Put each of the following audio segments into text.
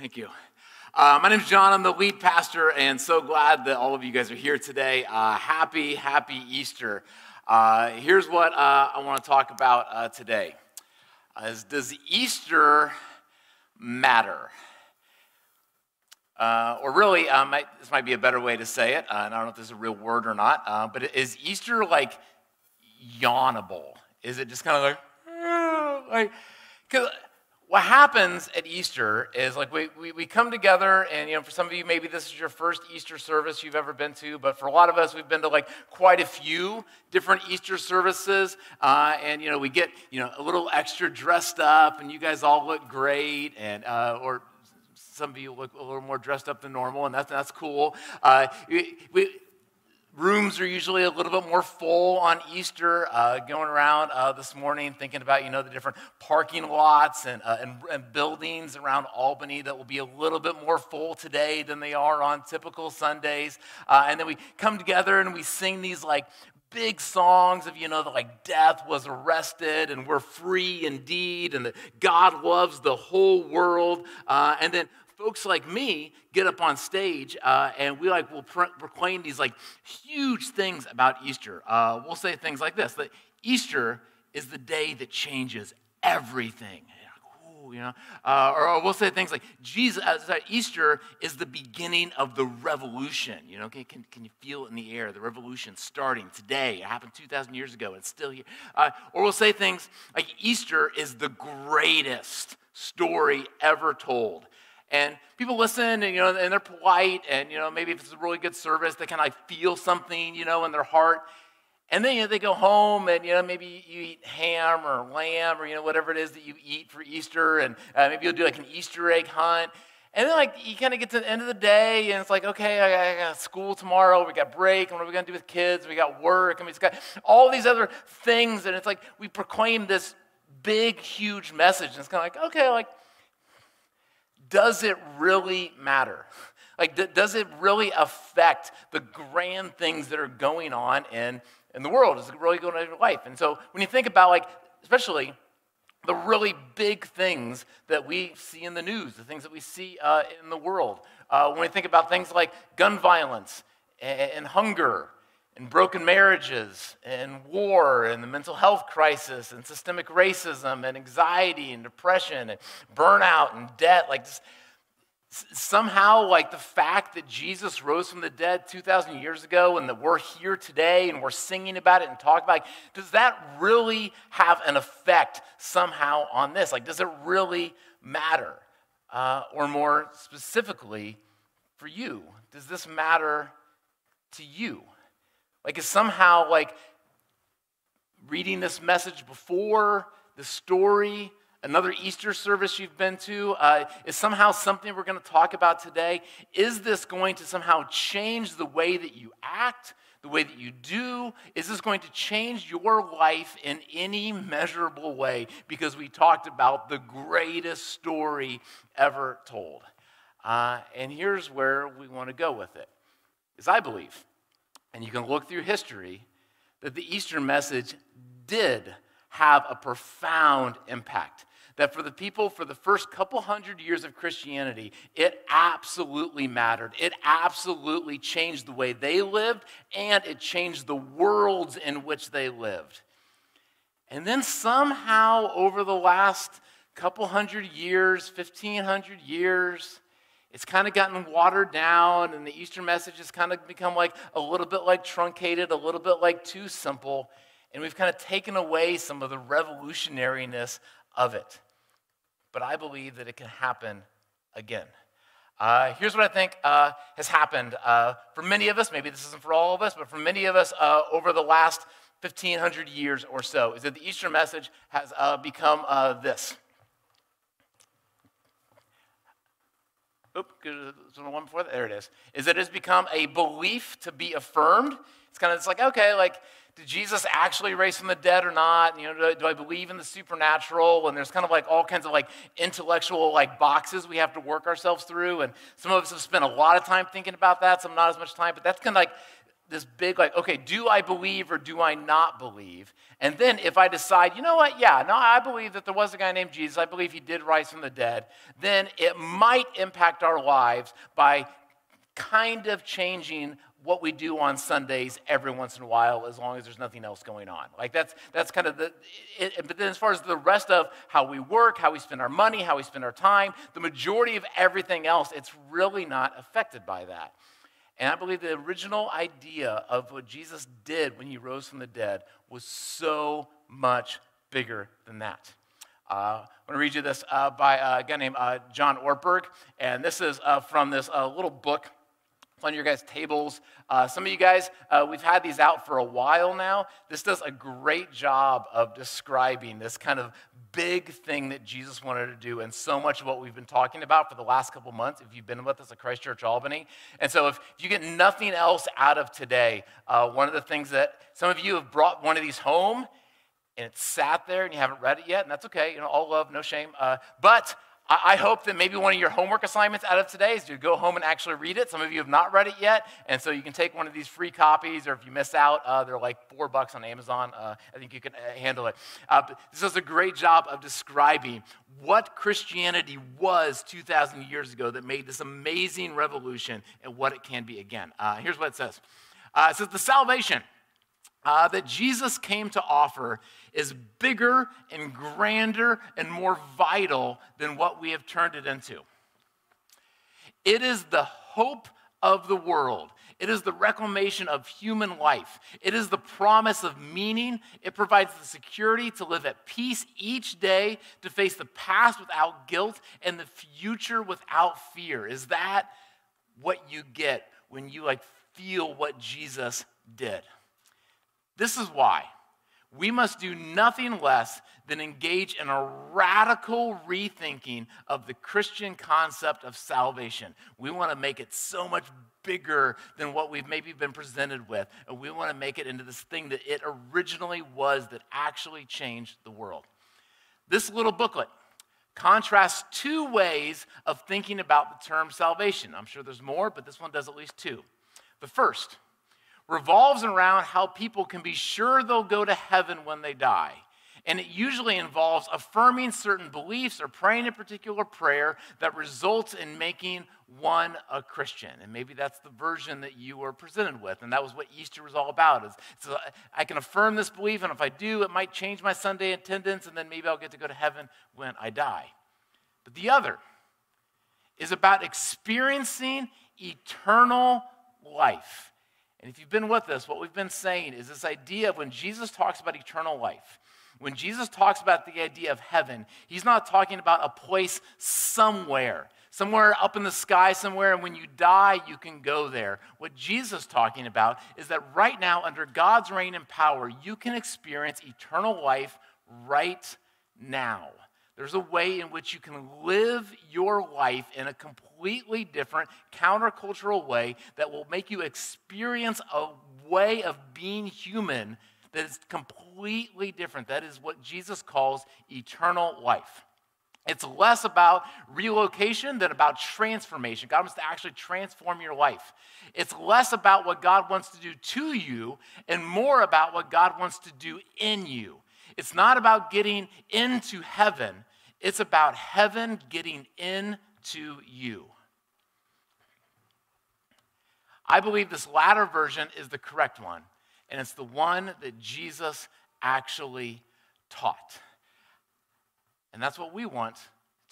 Thank you. Uh, my name is John. I'm the lead pastor, and so glad that all of you guys are here today. Uh, happy, happy Easter. Uh, here's what uh, I want to talk about uh, today: is Does Easter matter? Uh, or really, might, this might be a better way to say it. and I don't know if this is a real word or not. but is Easter like yawnable? Is it just kind of like, like? Because what happens at Easter is like we, we, we, come together, and you know, for some of you, maybe this is your first Easter service you've ever been to, but for a lot of us, we've been to like quite a few different Easter services. Uh, and you know, we get you know a little extra dressed up, and you guys all look great, and uh, or some of you look a little more dressed up than normal, and that's, that's cool. Uh, we, we Rooms are usually a little bit more full on Easter. Uh, going around uh, this morning, thinking about you know the different parking lots and, uh, and, and, buildings around Albany that will be a little bit more full today than they are on typical Sundays. Uh, and then we come together and we sing these like big songs of you know the, like death was arrested and we're free indeed and that God loves the whole world. Uh, and then folks like me get up on stage uh, and we like will proclaim these like huge things about Easter. Uh, we'll say things like this: that Easter is the day that changes everything. you know, uh, or, we'll say things like Jesus. Uh, Easter is the beginning of the revolution. You know, can, can, can you feel it in the air? The revolution starting today. It happened two thousand years ago. It's still here. Uh, or we'll say things like Easter is the greatest story ever told. And people listen and, you know, and they're polite. And, you know, maybe if it's a really good service, they kind of like feel something, you know, in their heart. And then you know, they go home and, you know, maybe you eat ham or lamb or, you know, whatever it is that you eat for Easter. And uh, maybe you'll do like an Easter egg hunt. And then, like, you kind of get to the end of the day, and it's like, okay, I got school tomorrow. We got break. And what are we going to do with kids? We got work. And we have got all these other things. And it's like we proclaim this big, huge message. And it's kind of like, okay, like, does it really matter? Like, does it really affect the grand things that are going on in, in the world? Is it really going on in your life? And so when you think about, like, especially the really big things that we see in the news, the things that we see uh, in the world, uh, when we think about things like gun violence and, and hunger and broken marriages and war and the mental health crisis and systemic racism and anxiety and depression and burnout and debt like somehow like the fact that jesus rose from the dead 2000 years ago and that we're here today and we're singing about it and talking about it does that really have an effect somehow on this? Like does it really matter? Uh, or more specifically for you does this matter to you like, is somehow like reading this message before the story, another Easter service you've been to, uh, is somehow something we're going to talk about today? Is this going to somehow change the way that you act, the way that you do? Is this going to change your life in any measurable way? Because we talked about the greatest story ever told. Uh, and here's where we want to go with it. Is I believe and you can look through history, that the Easter message did have a profound impact. That for the people, for the first couple hundred years of Christianity, it absolutely mattered. It absolutely changed the way they lived, and it changed the worlds in which they lived. And then somehow, over the last couple hundred years, 1500 years, it's kind of gotten watered down, and the Easter message has kind of become like a little bit like truncated, a little bit like too simple, and we've kind of taken away some of the revolutionariness of it. But I believe that it can happen again. Uh, here's what I think uh, has happened uh, for many of us. Maybe this isn't for all of us, but for many of us uh, over the last 1,500 years or so, is that the Easter message has uh, become uh, this. Oop, one before that. There it is. Is it has become a belief to be affirmed. It's kind of it's like okay, like did Jesus actually raise from the dead or not? You know, do I, do I, believe in the supernatural? And there's kind of like all kinds of like intellectual like boxes we have to work ourselves through. And some of us have spent a lot of time thinking about that. Some not as much time. But that's kind of like this big, like, okay, do I believe or do I not believe? And then if I decide, you know what, yeah, no, I believe that there was a guy named Jesus, I believe he did rise from the dead, then it might impact our lives by kind of changing what we do on Sundays every once in a while, as long as there's nothing else going on. Like that's that's kind of the. It, but then, as far as the rest of how we work, how we spend our money, how we spend our time, the majority of everything else, it's really not affected by that. And I believe the original idea of what Jesus did when he rose from the dead was so much bigger than that. Uh, I'm going to read you this uh, by a guy named uh, John Ortberg, and this is uh, from this uh, little book on your guys' tables. Uh, some of you guys, uh, we've had these out for a while now. This does a great job of describing this kind of big thing that Jesus wanted to do, and so much of what we've been talking about for the last couple months, if you've been with us at Christ Church Albany. And so, if you get nothing else out of today, uh, one of the things that some of you have brought one of these home, and it's sat there and you haven't read it yet, and that's okay. You know, all love, no shame. Uh, but I hope that maybe one of your homework assignments out of today is to go home and actually read it. Some of you have not read it yet, and so you can take one of these free copies, or if you miss out, uh, they're like four bucks on Amazon. Uh, I think you can uh, handle it. Uh, this does a great job of describing what Christianity was 2,000 years ago that made this amazing revolution and what it can be again. Uh, here's what it says uh, It says, The salvation uh, that Jesus came to offer is bigger and grander and more vital than what we have turned it into. It is the hope of the world. It is the reclamation of human life. It is the promise of meaning. It provides the security to live at peace each day, to face the past without guilt and the future without fear. Is that what you get when you like feel what Jesus did? This is why we must do nothing less than engage in a radical rethinking of the Christian concept of salvation. We want to make it so much bigger than what we've maybe been presented with, and we want to make it into this thing that it originally was that actually changed the world. This little booklet contrasts two ways of thinking about the term salvation. I'm sure there's more, but this one does at least two. The first, revolves around how people can be sure they'll go to heaven when they die. And it usually involves affirming certain beliefs or praying a particular prayer that results in making one a Christian. And maybe that's the version that you were presented with. And that was what Easter was all about. Is so I can affirm this belief, and if I do, it might change my Sunday attendance, and then maybe I'll get to go to heaven when I die. But the other is about experiencing eternal life and if you've been with us, what we've been saying is this idea of when Jesus talks about eternal life, when Jesus talks about the idea of heaven, he's not talking about a place somewhere, somewhere up in the sky somewhere, and when you die, you can go there. What Jesus is talking about is that right now, under God's reign and power, you can experience eternal life right now. There's a way in which you can live your life in a completely different, countercultural way that will make you experience a way of being human that is completely different. That is what Jesus calls eternal life. It's less about relocation than about transformation. God wants to actually transform your life. It's less about what God wants to do to you and more about what God wants to do in you. It's not about getting into heaven, it's about heaven getting into you. I believe this latter version is the correct one, and it's the one that Jesus actually taught. And that's what we want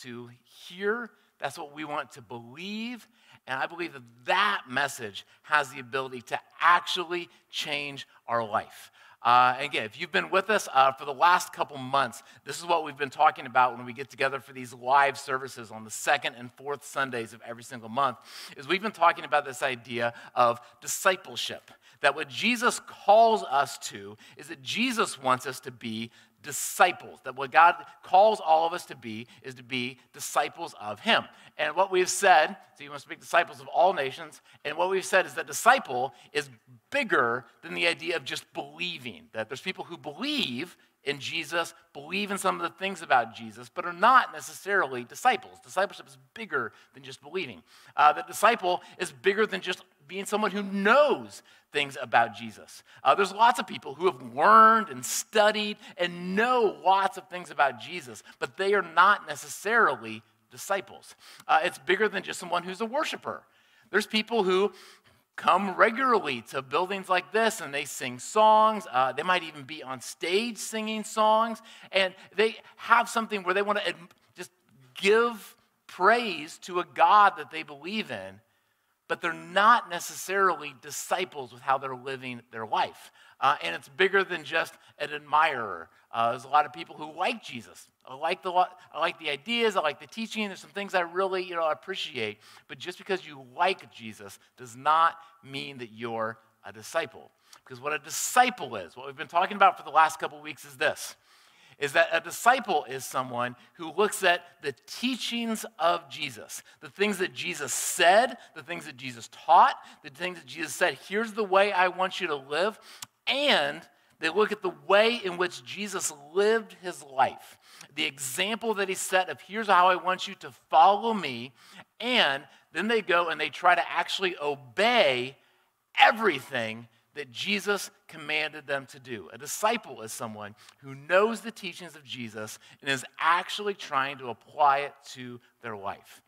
to hear, that's what we want to believe, and I believe that that message has the ability to actually change our life. Uh, again, if you've been with us uh, for the last couple months, this is what we've been talking about when we get together for these live services on the second and fourth Sundays of every single month. Is we've been talking about this idea of discipleship. That what Jesus calls us to is that Jesus wants us to be disciples. That what God calls all of us to be is to be disciples of Him. And what we've said, so you must make disciples of all nations, and what we've said is that disciple is bigger than the idea of just believing. That there's people who believe in Jesus, believe in some of the things about Jesus, but are not necessarily disciples. Discipleship is bigger than just believing. Uh, the disciple is bigger than just being someone who knows things about Jesus. Uh, there's lots of people who have learned and studied and know lots of things about Jesus, but they are not necessarily disciples. Uh, it's bigger than just someone who's a worshiper. There's people who come regularly to buildings like this and they sing songs. Uh, they might even be on stage singing songs. And they have something where they want to just give praise to a God that they believe in, but they're not necessarily disciples with how they're living their life. Uh, and it's bigger than just an admirer. Uh, there's a lot of people who like Jesus. I like the I like the ideas. I like the teaching. There's some things I really you know appreciate. But just because you like Jesus does not mean that you're a disciple. Because what a disciple is, what we've been talking about for the last couple weeks, is this: is that a disciple is someone who looks at the teachings of Jesus, the things that Jesus said, the things that Jesus taught, the things that Jesus said. Here's the way I want you to live, and they look at the way in which Jesus lived his life, the example that he set of here's how I want you to follow me, and then they go and they try to actually obey everything that Jesus commanded them to do. A disciple is someone who knows the teachings of Jesus and is actually trying to apply it to their life.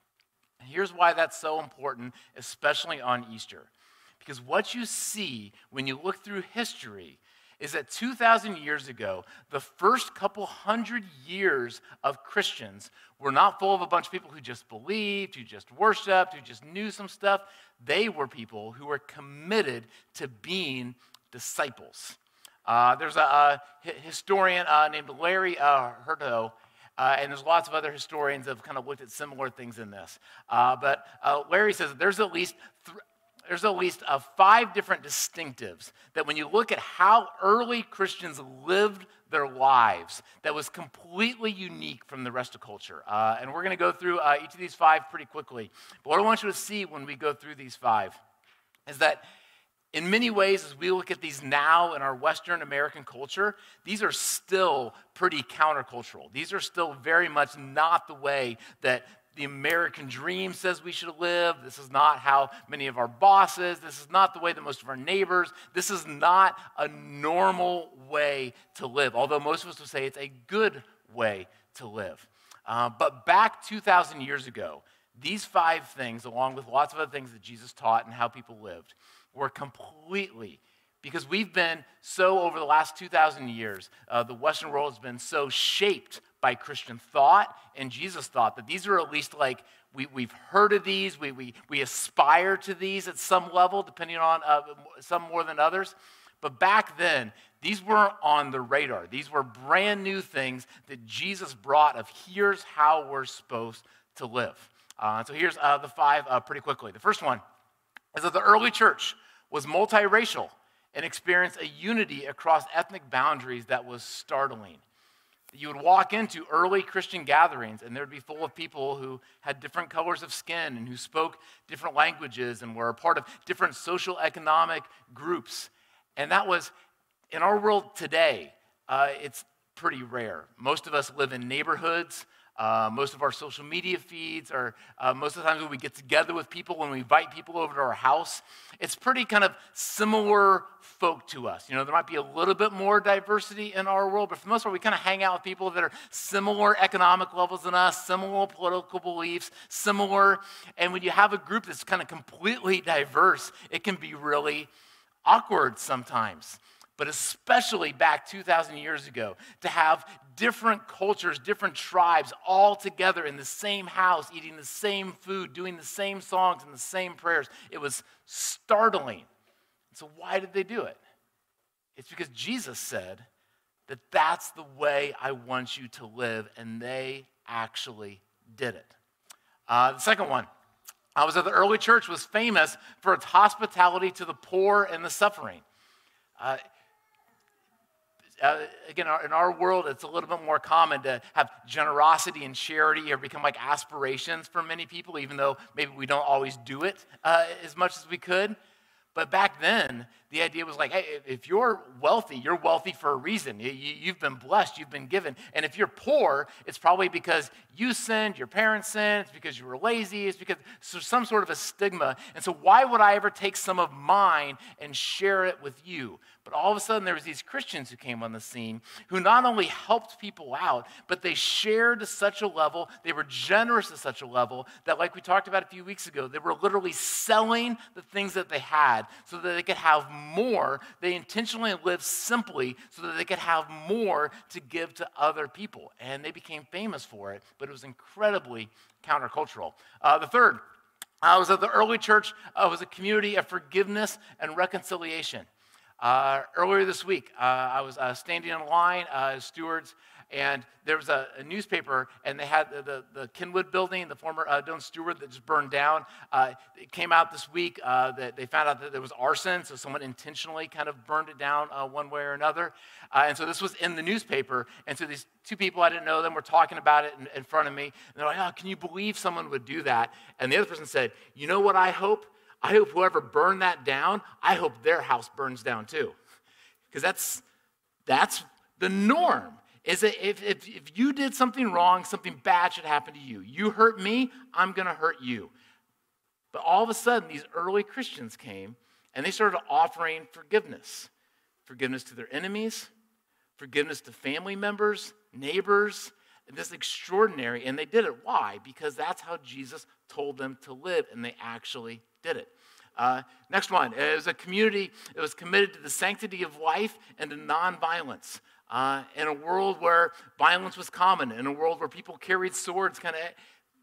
And here's why that's so important, especially on Easter. Because what you see when you look through history is that 2,000 years ago, the first couple hundred years of Christians were not full of a bunch of people who just believed, who just worshiped, who just knew some stuff. They were people who were committed to being disciples. Uh, there's a, a historian uh, named Larry uh, Hurtado. Uh, and there's lots of other historians that have kind of looked at similar things in this. Uh, but uh, Larry says there's at least th- there's at least uh, five different distinctives that when you look at how early Christians lived their lives, that was completely unique from the rest of culture. Uh, and we're going to go through uh, each of these five pretty quickly. But what I want you to see when we go through these five is that in many ways, as we look at these now in our Western American culture, these are still pretty countercultural. These are still very much not the way that the American dream says we should live. This is not how many of our bosses, this is not the way that most of our neighbors, this is not a normal way to live, although most of us would say it's a good way to live. Uh, but back 2,000 years ago, these five things, along with lots of other things that Jesus taught and how people lived, were completely because we've been so over the last 2,000 years, uh, the Western world has been so shaped by Christian thought and Jesus thought that these are at least like we, we've heard of these, we, we, we aspire to these at some level, depending on uh, some more than others. But back then, these weren't on the radar. These were brand new things that Jesus brought of here's how we're supposed to live. Uh, so here's uh, the five uh, pretty quickly. The first one is that the early church was multiracial and experienced a unity across ethnic boundaries that was startling you would walk into early Christian gatherings, and would be full of people who had different colors of skin and who spoke different languages and were a part of different social economic groups. And that was, in our world today, uh, it's pretty rare. Most of us live in neighborhoods uh, most of our social media feeds are uh, most of the times when we get together with people, when we invite people over to our house, it's pretty kind of similar folk to us. You know, there might be a little bit more diversity in our world, but for the most part, we kind of hang out with people that are similar economic levels than us, similar political beliefs, similar. And when you have a group that's kind of completely diverse, it can be really awkward sometimes but especially back 2,000 years ago, to have different cultures, different tribes all together in the same house, eating the same food, doing the same songs and the same prayers. It was startling. So, why did they do it? It's because Jesus said that that's the way I want you to live, and they actually did it. Uh, the second one. I was at the early church was famous for its hospitality to the poor and the suffering. Uh, uh, again, in our world, it's a little bit more common to have generosity and charity or become like aspirations for many people, even though maybe we don't always do it uh, as much as we could. But back then, the idea was like, hey, if you're wealthy, you're wealthy for a reason. You, have been blessed, you've been given. And if you're poor, it's probably because you sinned, your parents sinned, it's because you were lazy, it's because there's some sort of a stigma. And so, why would I ever take some of mine and share it with you? But all of a sudden, there was these Christians who came on the scene who not only helped people out, but they shared to such a level, they were generous to such a level that, like we talked about a few weeks ago, they were literally selling the things that they had so that they could have more. They intentionally lived simply so that they could have more to give to other people. And they became famous for it, but it was incredibly countercultural. Uh, the third, I was at the early church, uh, was a community of forgiveness and reconciliation. Uh, earlier this week, uh, I was uh, standing in line uh, as Stewart's, and there was a, a, newspaper, and they had the, the, the Kenwood building, the former uh, Doane Stuart that just burned down. Uh, it came out this week that they found out that there was arson, so someone intentionally kind of burned it down one way or another. and so this was in the newspaper, and so these two people, I didn't know them, were talking about it in, in front of me. And they're like, oh, can you believe someone would do that? And the other person said, you know what I hope? I hope whoever burned that down, I hope their house burns down too. Because that's, that's the norm. Is that if, if, if you did something wrong, something bad should happen to you. You hurt me, I'm going to hurt you. But all of a sudden, these early Christians came and they started offering forgiveness forgiveness to their enemies, forgiveness to family members, neighbors. And this extraordinary. And they did it. Why? Because that's how Jesus told them to live, and they actually did it. Uh, next one it was a community that was committed to the sanctity of life and to nonviolence. Uh, in a world where violence was common, in a world where people carried swords, kind of,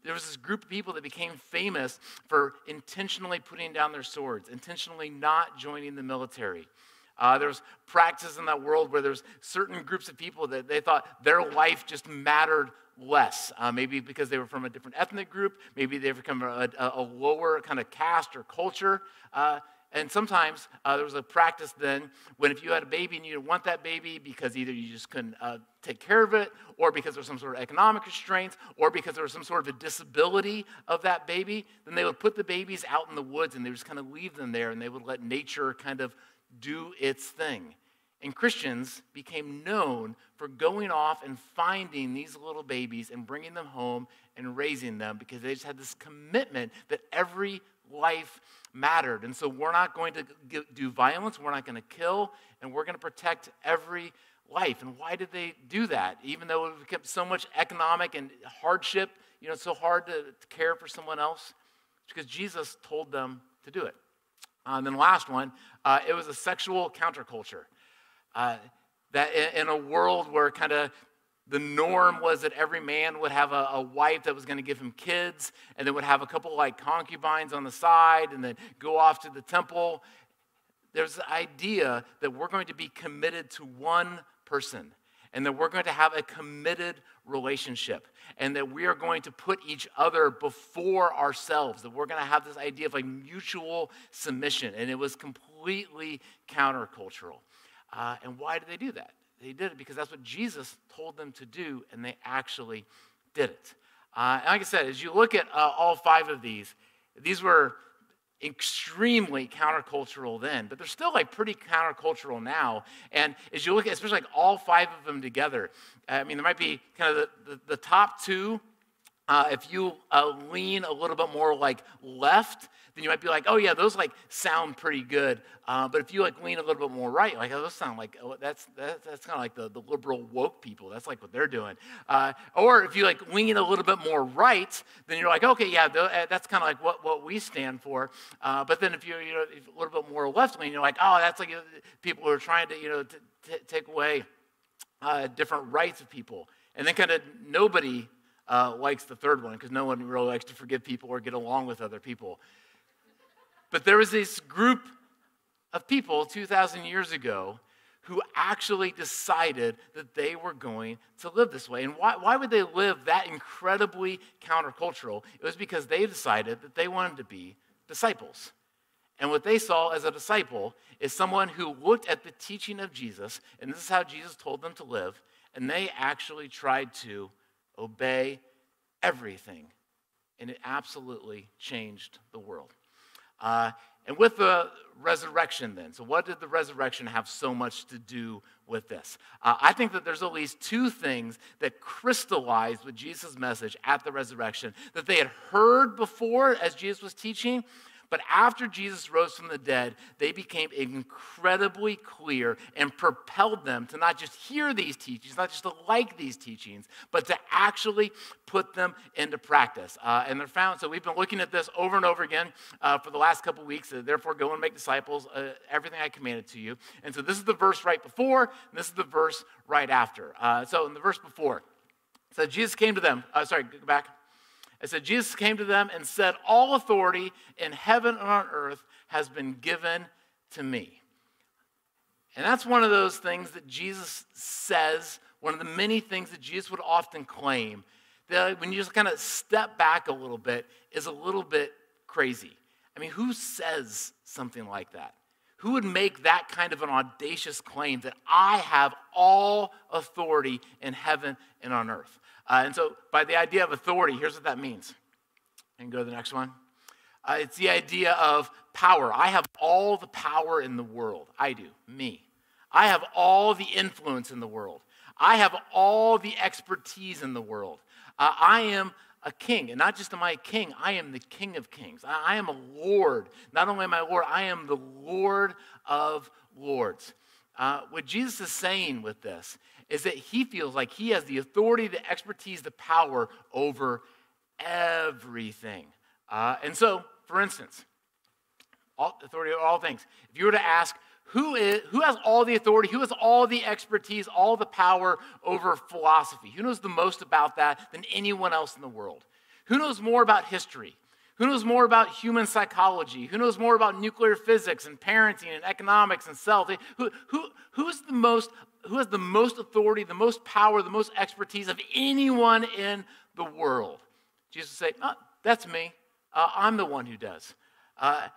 there was this group of people that became famous for intentionally putting down their swords, intentionally not joining the military. Uh, there was practices in that world where there's certain groups of people that they thought their life just mattered less. Uh, maybe because they were from a different ethnic group, maybe they've become a, a, a lower kind of caste or culture. Uh, and sometimes uh, there was a practice then when if you had a baby and you didn't want that baby because either you just couldn't uh, take care of it, or because there was some sort of economic restraints, or because there was some sort of a disability of that baby, then they would put the babies out in the woods and they would just kind of leave them there and they would let nature kind of do its thing. And Christians became known for going off and finding these little babies and bringing them home and raising them because they just had this commitment that every life mattered. And so we're not going to do violence, we're not going to kill, and we're going to protect every life. And why did they do that? Even though it kept so much economic and hardship, you know, it's so hard to, to care for someone else? It's because Jesus told them to do it. Uh, and then last one, uh, it was a sexual counterculture. Uh, that in a world where kind of the norm was that every man would have a, a wife that was going to give him kids and then would have a couple like concubines on the side and then go off to the temple there's the idea that we're going to be committed to one person and that we're going to have a committed relationship and that we are going to put each other before ourselves that we're going to have this idea of like mutual submission and it was completely countercultural uh, and why did they do that? They did it because that's what Jesus told them to do, and they actually did it. Uh, and like I said, as you look at uh, all five of these, these were extremely countercultural then, but they're still like pretty countercultural now. And as you look at, especially like all five of them together, I mean, there might be kind of the, the, the top two. Uh, if you uh, lean a little bit more like left, then you might be like, oh yeah, those like sound pretty good. Uh, but if you like lean a little bit more right, like oh, those sound like oh, that's that, that's kind of like the, the liberal woke people. That's like what they're doing. Uh, or if you like lean a little bit more right, then you're like, okay, yeah, uh, that's kind of like what, what we stand for. Uh, but then if you're you know a little bit more left lean, you're like, oh, that's like people who are trying to you know t- t- take away uh, different rights of people. And then kind of nobody uh, likes the third one because no one really likes to forgive people or get along with other people. But there was this group of people 2,000 years ago who actually decided that they were going to live this way. And why, why would they live that incredibly countercultural? It was because they decided that they wanted to be disciples. And what they saw as a disciple is someone who looked at the teaching of Jesus, and this is how Jesus told them to live, and they actually tried to obey everything. And it absolutely changed the world. Uh, and with the resurrection, then, so what did the resurrection have so much to do with this? Uh, I think that there's at least two things that crystallized with Jesus' message at the resurrection that they had heard before as Jesus was teaching, but after Jesus rose from the dead, they became incredibly clear and propelled them to not just hear these teachings, not just to like these teachings, but to actually put them into practice. Uh, and they're found, so we've been looking at this over and over again uh, for the last couple weeks. Uh, therefore, go and make disciples, uh, everything I commanded to you. And so this is the verse right before, and this is the verse right after. Uh, so in the verse before, so Jesus came to them. Sorry, go back. It said, Jesus came to them and said, All authority in heaven and on earth has been given to me. And that's one of those things that Jesus says, one of the many things that Jesus would often claim, that when you just kind of step back a little bit, is a little bit crazy. I mean, who says something like that? Who would make that kind of an audacious claim that I have all authority in heaven and on earth? Uh, and so, by the idea of authority, here's what that means. And go to the next one. Uh, it's the idea of power. I have all the power in the world. I do, me. I have all the influence in the world. I have all the expertise in the world. Uh, I am a king. And not just am I a king, I am the king of kings. I, I am a Lord. Not only am I Lord, I am the Lord of lords. Uh, what Jesus is saying with this is that he feels like he has the authority, the expertise, the power over everything. Uh, and so, for instance, all, authority over all things. If you were to ask, who, is, who has all the authority, who has all the expertise, all the power over philosophy? Who knows the most about that than anyone else in the world? Who knows more about history? Who knows more about human psychology? Who knows more about nuclear physics and parenting and economics and self? Who, who, who's the most who has the most authority, the most power, the most expertise of anyone in the world? Jesus would say, oh, That's me. Uh, I'm the one who does. Uh,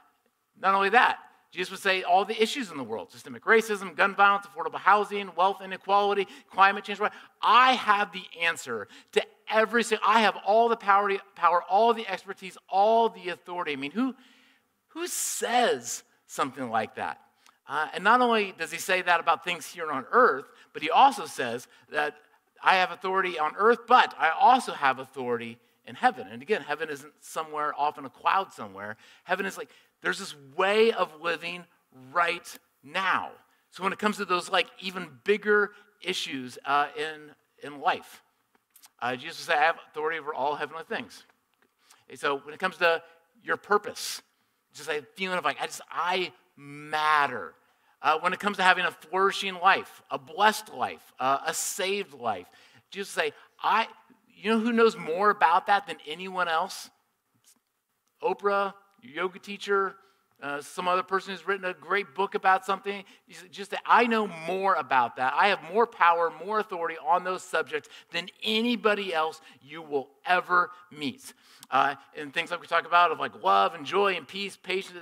not only that, Jesus would say all the issues in the world systemic racism, gun violence, affordable housing, wealth inequality, climate change. I have the answer to every single, I have all the power, power, all the expertise, all the authority. I mean, who, who says something like that? Uh, and not only does he say that about things here on earth, but he also says that I have authority on earth, but I also have authority in heaven. And again, heaven isn't somewhere off in a cloud somewhere. Heaven is like, there's this way of living right now. So when it comes to those like even bigger issues uh, in, in life, uh, Jesus said, I have authority over all heavenly things. So when it comes to your purpose, just a feeling of like, I just, I matter uh, when it comes to having a flourishing life, a blessed life, uh, a saved life. Just say, I, you know who knows more about that than anyone else? Oprah, your yoga teacher, uh, some other person who's written a great book about something. Just that I know more about that. I have more power, more authority on those subjects than anybody else you will ever meet. Uh, and things like we talk about of like love and joy and peace, patience,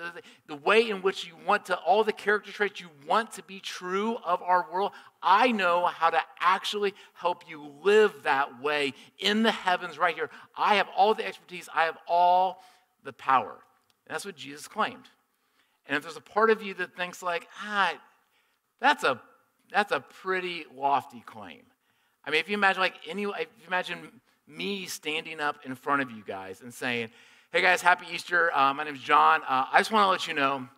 the way in which you want to, all the character traits you want to be true of our world. I know how to actually help you live that way in the heavens right here. I have all the expertise. I have all the power. That's what Jesus claimed. And if there's a part of you that thinks like, ah, that's a that's a pretty lofty claim. I mean, if you imagine like any, if you imagine me standing up in front of you guys and saying, "Hey guys, happy Easter. Uh, my name is John. Uh, I just want to let you know."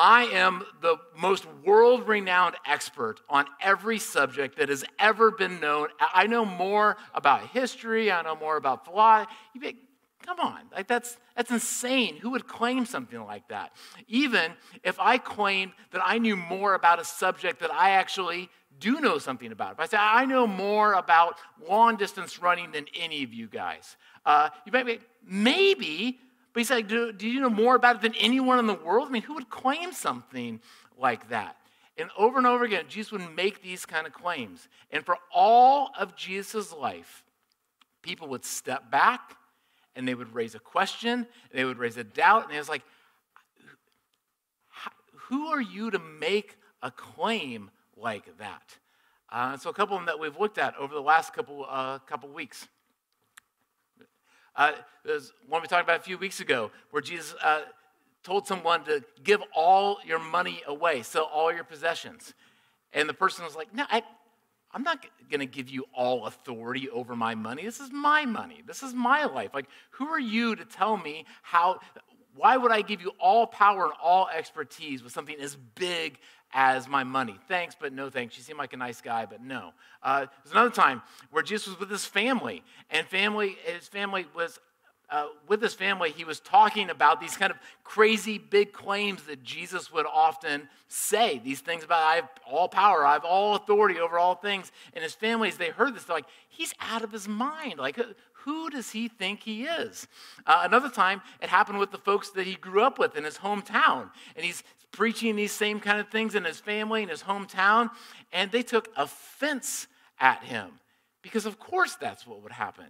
I am the most world renowned expert on every subject that has ever been known. I know more about history, I know more about philosophy. Come on, like that's that's insane. Who would claim something like that? Even if I claimed that I knew more about a subject that I actually do know something about. If I say I know more about long distance running than any of you guys, uh, you might be maybe, but he's like, do, do you know more about it than anyone in the world? I mean, who would claim something like that? And over and over again, Jesus would make these kind of claims. And for all of Jesus' life, people would step back and they would raise a question, they would raise a doubt, and it was like, who are you to make a claim like that? Uh, so a couple of them that we've looked at over the last couple uh, couple weeks. Uh, there's one we talked about a few weeks ago where Jesus uh, told someone to give all your money away, sell all your possessions. And the person was like, No, I, I'm not going to give you all authority over my money. This is my money. This is my life. Like, who are you to tell me how? Why would I give you all power and all expertise with something as big as my money? Thanks, but no thanks. You seem like a nice guy, but no. Uh, there's another time where Jesus was with his family, and family, his family was uh, with his family, he was talking about these kind of crazy big claims that Jesus would often say. These things about, I have all power, I have all authority over all things. And his families, they heard this, they're like, he's out of his mind. Like, who does he think he is? Uh, another time, it happened with the folks that he grew up with in his hometown. And he's preaching these same kind of things in his family, in his hometown. And they took offense at him because, of course, that's what would happen.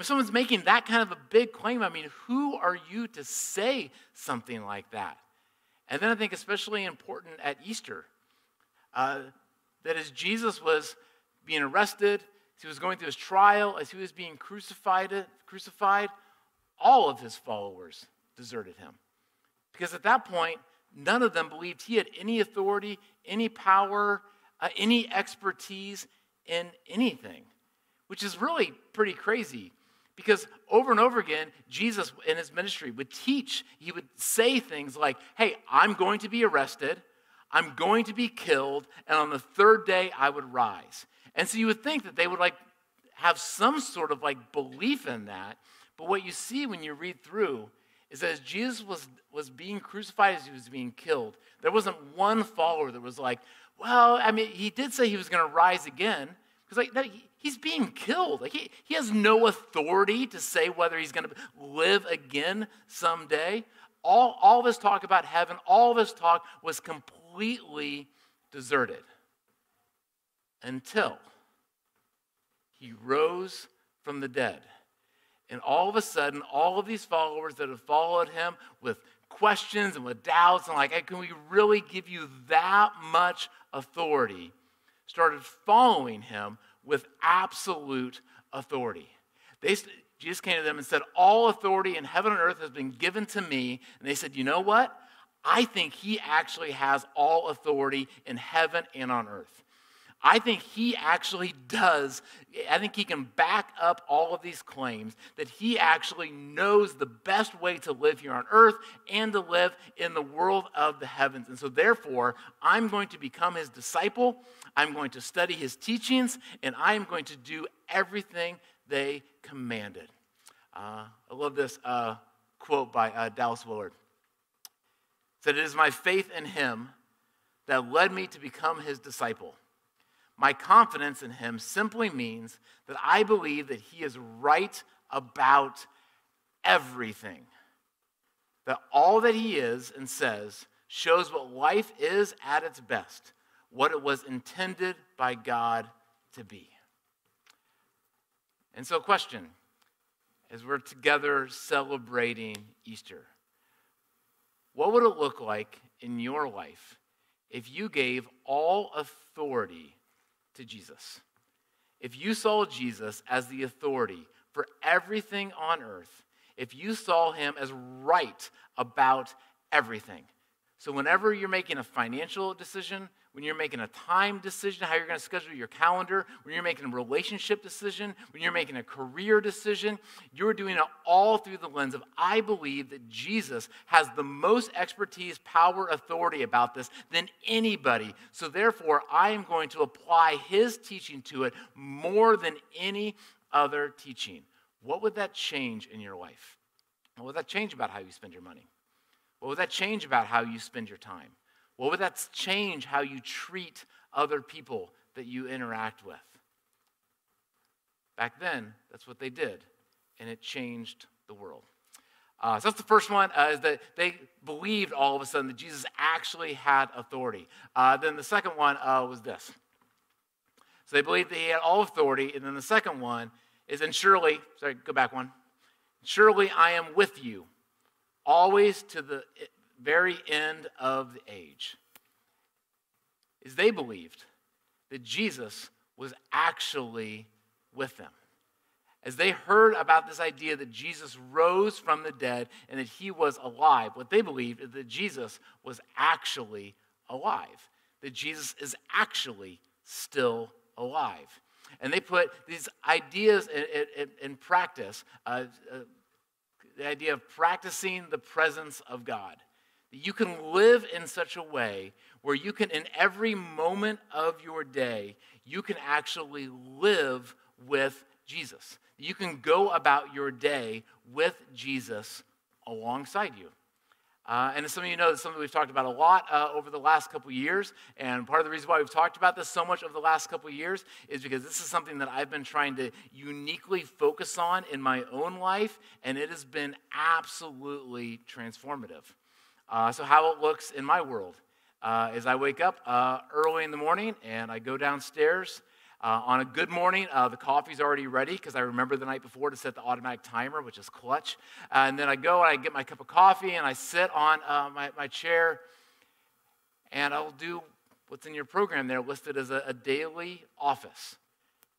When someone's making that kind of a big claim, I mean, who are you to say something like that? And then I think, especially important at Easter, uh, that as Jesus was being arrested, as he was going through his trial, as he was being crucified, crucified, all of his followers deserted him. Because at that point, none of them believed he had any authority, any power, uh, any expertise in anything, which is really pretty crazy because over and over again, Jesus in his ministry would teach, he would say things like, Hey, I'm going to be arrested, I'm going to be killed, and on the third day I would rise. And so you would think that they would like have some sort of like belief in that. But what you see when you read through is that as Jesus was, was being crucified, as he was being killed, there wasn't one follower that was like, well, I mean, he did say he was going to rise again. Because like, he's being killed. Like he, he has no authority to say whether he's going to live again someday. All, all this talk about heaven, all this talk was completely deserted until he rose from the dead. And all of a sudden, all of these followers that have followed him with questions and with doubts and like, hey, can we really give you that much authority? Started following him with absolute authority. They, Jesus came to them and said, All authority in heaven and earth has been given to me. And they said, You know what? I think he actually has all authority in heaven and on earth. I think he actually does. I think he can back up all of these claims that he actually knows the best way to live here on earth and to live in the world of the heavens. And so, therefore, I'm going to become his disciple. I'm going to study his teachings, and I am going to do everything they commanded. Uh, I love this uh, quote by uh, Dallas Willard. It said, It is my faith in him that led me to become his disciple. My confidence in him simply means that I believe that he is right about everything. That all that he is and says shows what life is at its best, what it was intended by God to be. And so, question as we're together celebrating Easter, what would it look like in your life if you gave all authority to Jesus. If you saw Jesus as the authority for everything on earth, if you saw him as right about everything. So, whenever you're making a financial decision, when you're making a time decision, how you're going to schedule your calendar, when you're making a relationship decision, when you're making a career decision, you're doing it all through the lens of I believe that Jesus has the most expertise, power, authority about this than anybody. So therefore, I am going to apply his teaching to it more than any other teaching. What would that change in your life? What would that change about how you spend your money? What would that change about how you spend your time? What would that change how you treat other people that you interact with? Back then, that's what they did, and it changed the world. Uh, so that's the first one, uh, is that they believed all of a sudden that Jesus actually had authority. Uh, then the second one uh, was this. So they believed that he had all authority. And then the second one is, and surely, sorry, go back one. Surely I am with you, always to the very end of the age is they believed that Jesus was actually with them. as they heard about this idea that Jesus rose from the dead and that he was alive, what they believed is that Jesus was actually alive, that Jesus is actually still alive. And they put these ideas in, in, in practice, uh, uh, the idea of practicing the presence of God. That you can live in such a way where you can, in every moment of your day, you can actually live with Jesus. You can go about your day with Jesus alongside you. Uh, and some of you know it's something we've talked about a lot uh, over the last couple years. And part of the reason why we've talked about this so much over the last couple years is because this is something that I've been trying to uniquely focus on in my own life, and it has been absolutely transformative. Uh, so, how it looks in my world uh, is I wake up uh, early in the morning and I go downstairs uh, on a good morning, uh, the coffee's already ready because I remember the night before to set the automatic timer, which is clutch. Uh, and then I go and I get my cup of coffee and I sit on uh, my, my chair and I'll do what's in your program there listed as a, a daily office.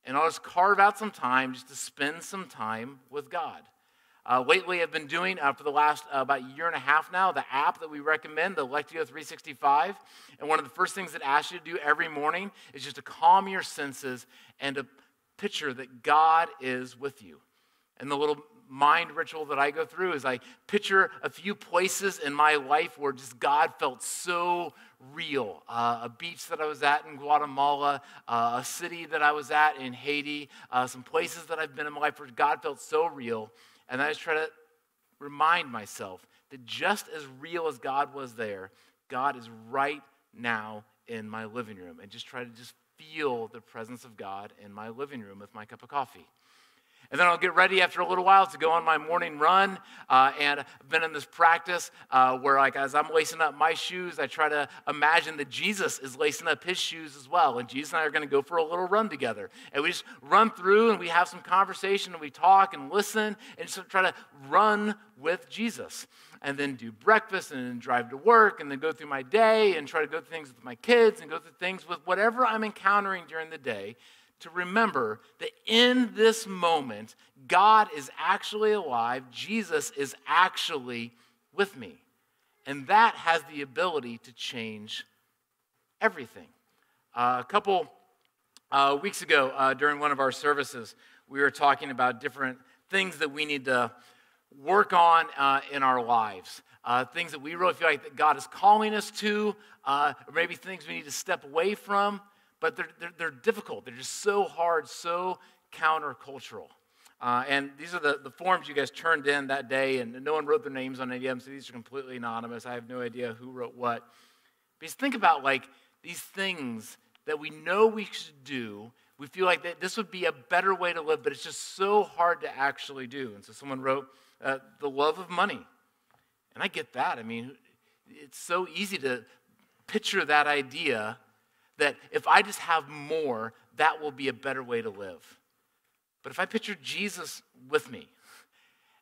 And I'll just carve out some time just to spend some time with God. Uh, lately, I've been doing uh, for the last uh, about a year and a half now the app that we recommend, the Lectio 365. And one of the first things it asks you to do every morning is just to calm your senses and to picture that God is with you. And the little mind ritual that I go through is I picture a few places in my life where just God felt so real. Uh, a beach that I was at in Guatemala, uh, a city that I was at in Haiti, uh, some places that I've been in my life where God felt so real. And I just try to remind myself that just as real as God was there, God is right now in my living room. And just try to just feel the presence of God in my living room with my cup of coffee. And then I'll get ready after a little while to go on my morning run. Uh, and I've been in this practice uh, where, like, as I'm lacing up my shoes, I try to imagine that Jesus is lacing up his shoes as well. And Jesus and I are going to go for a little run together. And we just run through and we have some conversation and we talk and listen and just try to run with Jesus. And then do breakfast and then drive to work and then go through my day and try to go through things with my kids and go through things with whatever I'm encountering during the day to remember that in this moment, God is actually alive, Jesus is actually with me. And that has the ability to change everything. Uh, a couple uh, weeks ago, uh, during one of our services, we were talking about different things that we need to work on uh, in our lives. Uh, things that we really feel like that God is calling us to, uh, or maybe things we need to step away from but they're, they're, they're difficult. They're just so hard, so countercultural. Uh, and these are the, the forms you guys turned in that day, and no one wrote their names on any of them, so these are completely anonymous. I have no idea who wrote what. Just think about like these things that we know we should do. We feel like that this would be a better way to live, but it's just so hard to actually do. And so someone wrote uh, the love of money. And I get that. I mean, it's so easy to picture that idea that if I just have more, that will be a better way to live. But if I picture Jesus with me,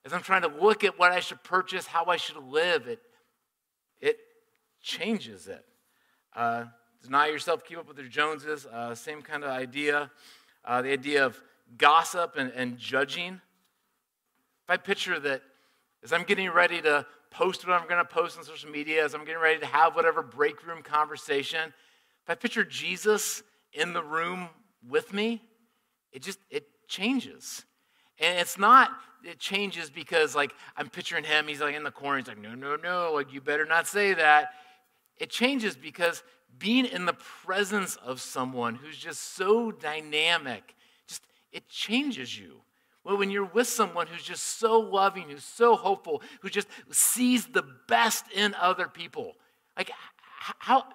as I'm trying to look at what I should purchase, how I should live, it, it changes it. Uh, deny yourself, keep up with the Joneses, uh, same kind of idea. Uh, the idea of gossip and, and judging. If I picture that as I'm getting ready to post what I'm going to post on social media, as I'm getting ready to have whatever break room conversation, if I picture Jesus in the room with me, it just it changes. And it's not it changes because like I'm picturing him, he's like in the corner, he's like, no, no, no, like you better not say that. It changes because being in the presence of someone who's just so dynamic, just it changes you. Well, when you're with someone who's just so loving, who's so hopeful, who just sees the best in other people, like how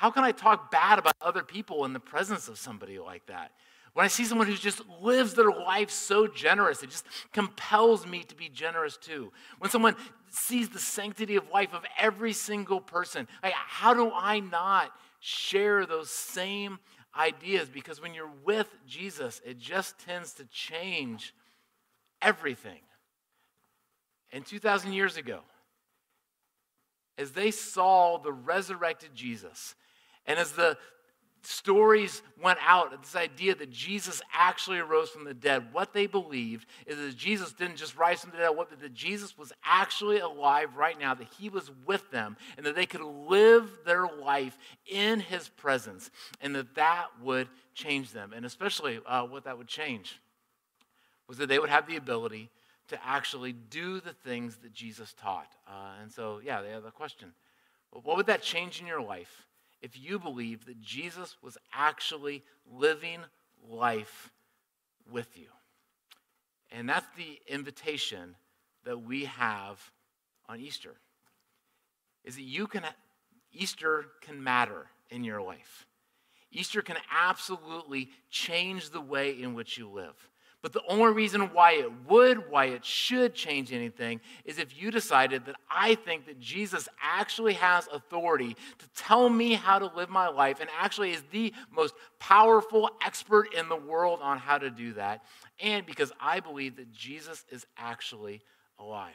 how can I talk bad about other people in the presence of somebody like that? When I see someone who just lives their life so generous, it just compels me to be generous too. When someone sees the sanctity of life of every single person, like, how do I not share those same ideas? Because when you're with Jesus, it just tends to change everything. And 2,000 years ago, as they saw the resurrected Jesus, and as the stories went out, this idea that Jesus actually arose from the dead, what they believed is that Jesus didn't just rise from the dead, what, that Jesus was actually alive right now, that he was with them, and that they could live their life in his presence, and that that would change them. And especially uh, what that would change was that they would have the ability to actually do the things that Jesus taught. Uh, and so, yeah, they have the question what would that change in your life? If you believe that Jesus was actually living life with you. And that's the invitation that we have on Easter. Is that you can Easter can matter in your life. Easter can absolutely change the way in which you live. But the only reason why it would, why it should change anything, is if you decided that I think that Jesus actually has authority to tell me how to live my life and actually is the most powerful expert in the world on how to do that. And because I believe that Jesus is actually alive.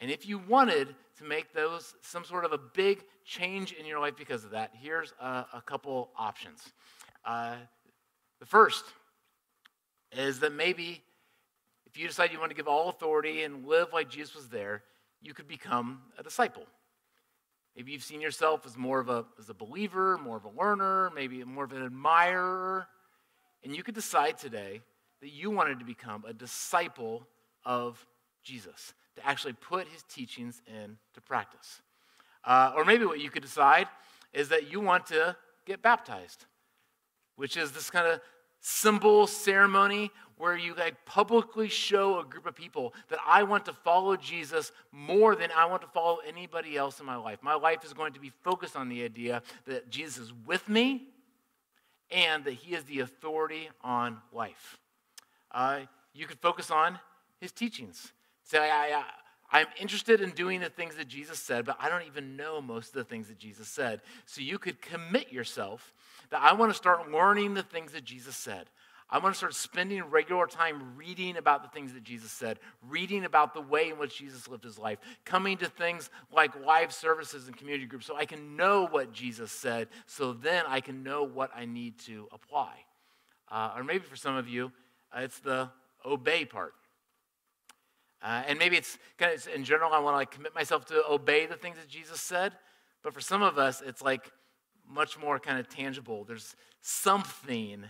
And if you wanted to make those some sort of a big change in your life because of that, here's a, a couple options. Uh, the first, is that maybe if you decide you want to give all authority and live like Jesus was there, you could become a disciple. Maybe you've seen yourself as more of a, as a believer, more of a learner, maybe more of an admirer. And you could decide today that you wanted to become a disciple of Jesus, to actually put his teachings into practice. Uh, or maybe what you could decide is that you want to get baptized, which is this kind of symbol ceremony where you like publicly show a group of people that I want to follow Jesus more than I want to follow anybody else in my life. My life is going to be focused on the idea that Jesus is with me and that he is the authority on life. Uh, you could focus on his teachings. Say, I, I, I'm interested in doing the things that Jesus said, but I don't even know most of the things that Jesus said. So you could commit yourself that I want to start learning the things that Jesus said. I want to start spending regular time reading about the things that Jesus said, reading about the way in which Jesus lived his life, coming to things like live services and community groups so I can know what Jesus said, so then I can know what I need to apply. Uh, or maybe for some of you, uh, it's the obey part. Uh, and maybe it's kind of in general, I want to like commit myself to obey the things that Jesus said. But for some of us, it's like much more kind of tangible. There's something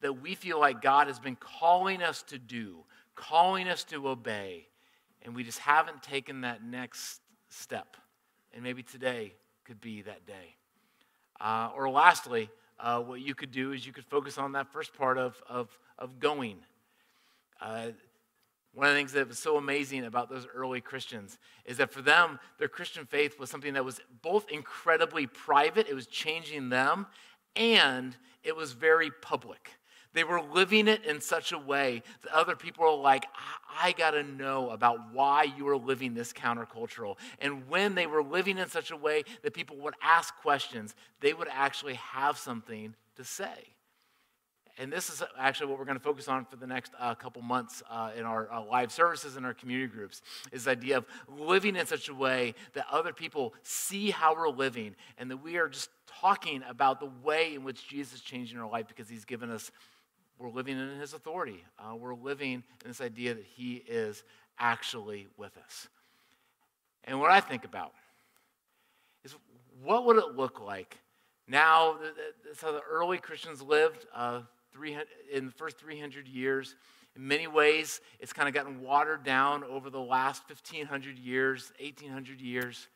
that we feel like God has been calling us to do, calling us to obey, and we just haven't taken that next step. And maybe today could be that day. Uh, or lastly, uh, what you could do is you could focus on that first part of, of, of going. Uh, one of the things that was so amazing about those early Christians is that for them, their Christian faith was something that was both incredibly private, it was changing them, and it was very public. They were living it in such a way that other people were like, I, I got to know about why you are living this countercultural. And when they were living in such a way that people would ask questions, they would actually have something to say. And this is actually what we're going to focus on for the next uh, couple months uh, in our uh, live services and our community groups is the idea of living in such a way that other people see how we're living and that we are just talking about the way in which Jesus is changing our life because he's given us, we're living in his authority. Uh, we're living in this idea that he is actually with us. And what I think about is what would it look like now, that's how the early Christians lived. Uh, in the first 300 years. In many ways, it's kind of gotten watered down over the last 1,500 years, 1,800 years.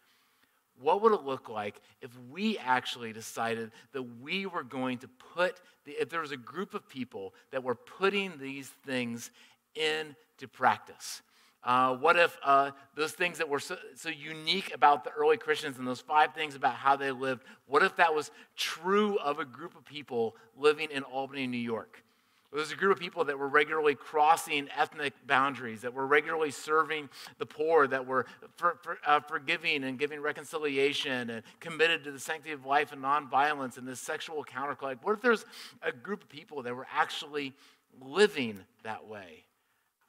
What would it look like if we actually decided that we were going to put, the, if there was a group of people that were putting these things into practice? Uh, what if uh, those things that were so, so, unique about the early Christians and those five things about how they lived, what if that was true of a group of people living in Albany, New York? There was a group of people that were regularly crossing ethnic boundaries, that were regularly serving the poor, that were for, for, uh, forgiving and giving reconciliation and committed to the sanctity of life and nonviolence and this sexual counterculture. What if there's a group of people that were actually living that way?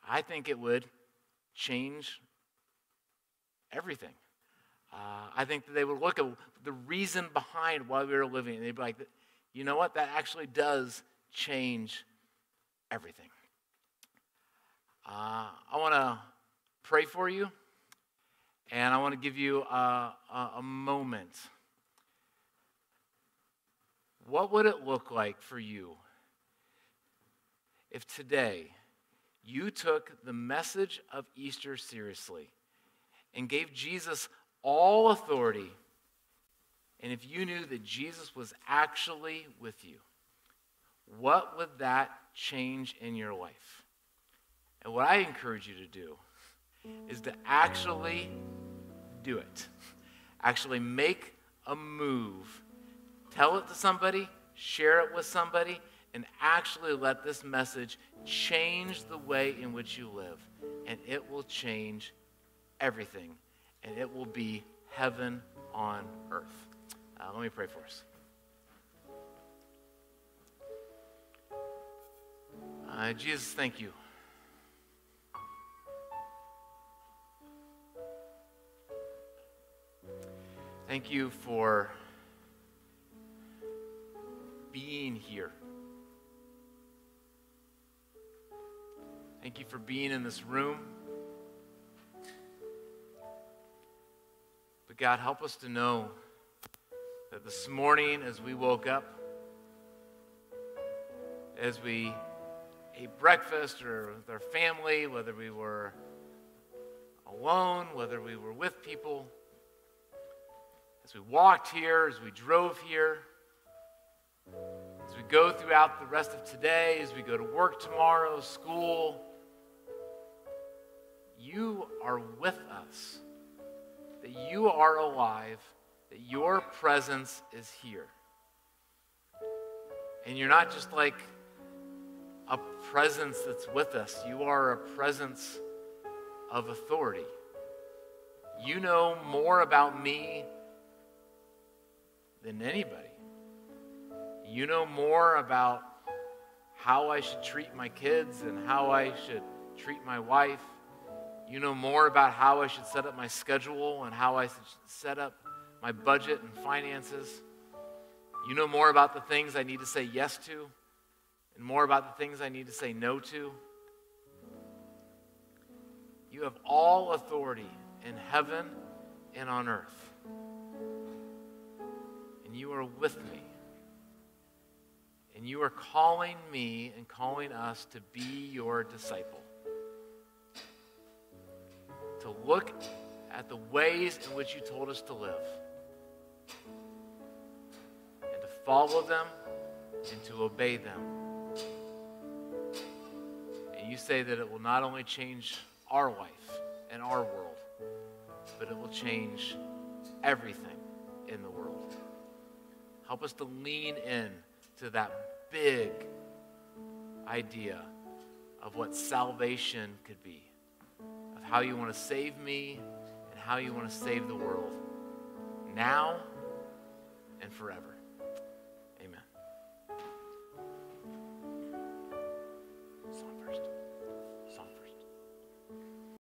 I think it would change everything. Uh, I think that they would look at the reason behind why we were living, and they'd be like, you know what? That actually does change everything. Uh, I want to pray for you, and I want to give you a, a, a moment. What would it look like for you if today you took the message of Easter seriously and gave Jesus all authority, and if you knew that Jesus was actually with you, what would that change in your life? And what I encourage you to do is to actually do it. Actually make a move. Tell it to somebody, share it with somebody, and actually let this message change the way in which you live. And it will change everything. And it will be heaven on earth. Uh, let me pray for us. Uh, Jesus, thank you. Thank you for being here. Thank you for being in this room. But God, help us to know that this morning as we woke up, as we ate breakfast or with our family, whether we were alone, whether we were with people, as we walked here, as we drove here, as we go throughout the rest of today, as we go to work tomorrow, school, you are with us, that you are alive, that your presence is here. And you're not just like a presence that's with us, you are a presence of authority. You know more about me than anybody. You know more about how I should treat my kids and how I should treat my wife. You know more about how I should set up my schedule and how I should set up my budget and finances. You know more about the things I need to say yes to and more about the things I need to say no to. You have all authority in heaven and on earth And you are with me. And you are calling me and calling us to be your disciple. To look at the ways in which you told us to live. And to follow them and to obey them. And you say that it will not only change our life and our world, but it will change everything in the world. Help us to lean in to that big idea of what salvation could be, how you want to save me and how you want to save the world, now and forever.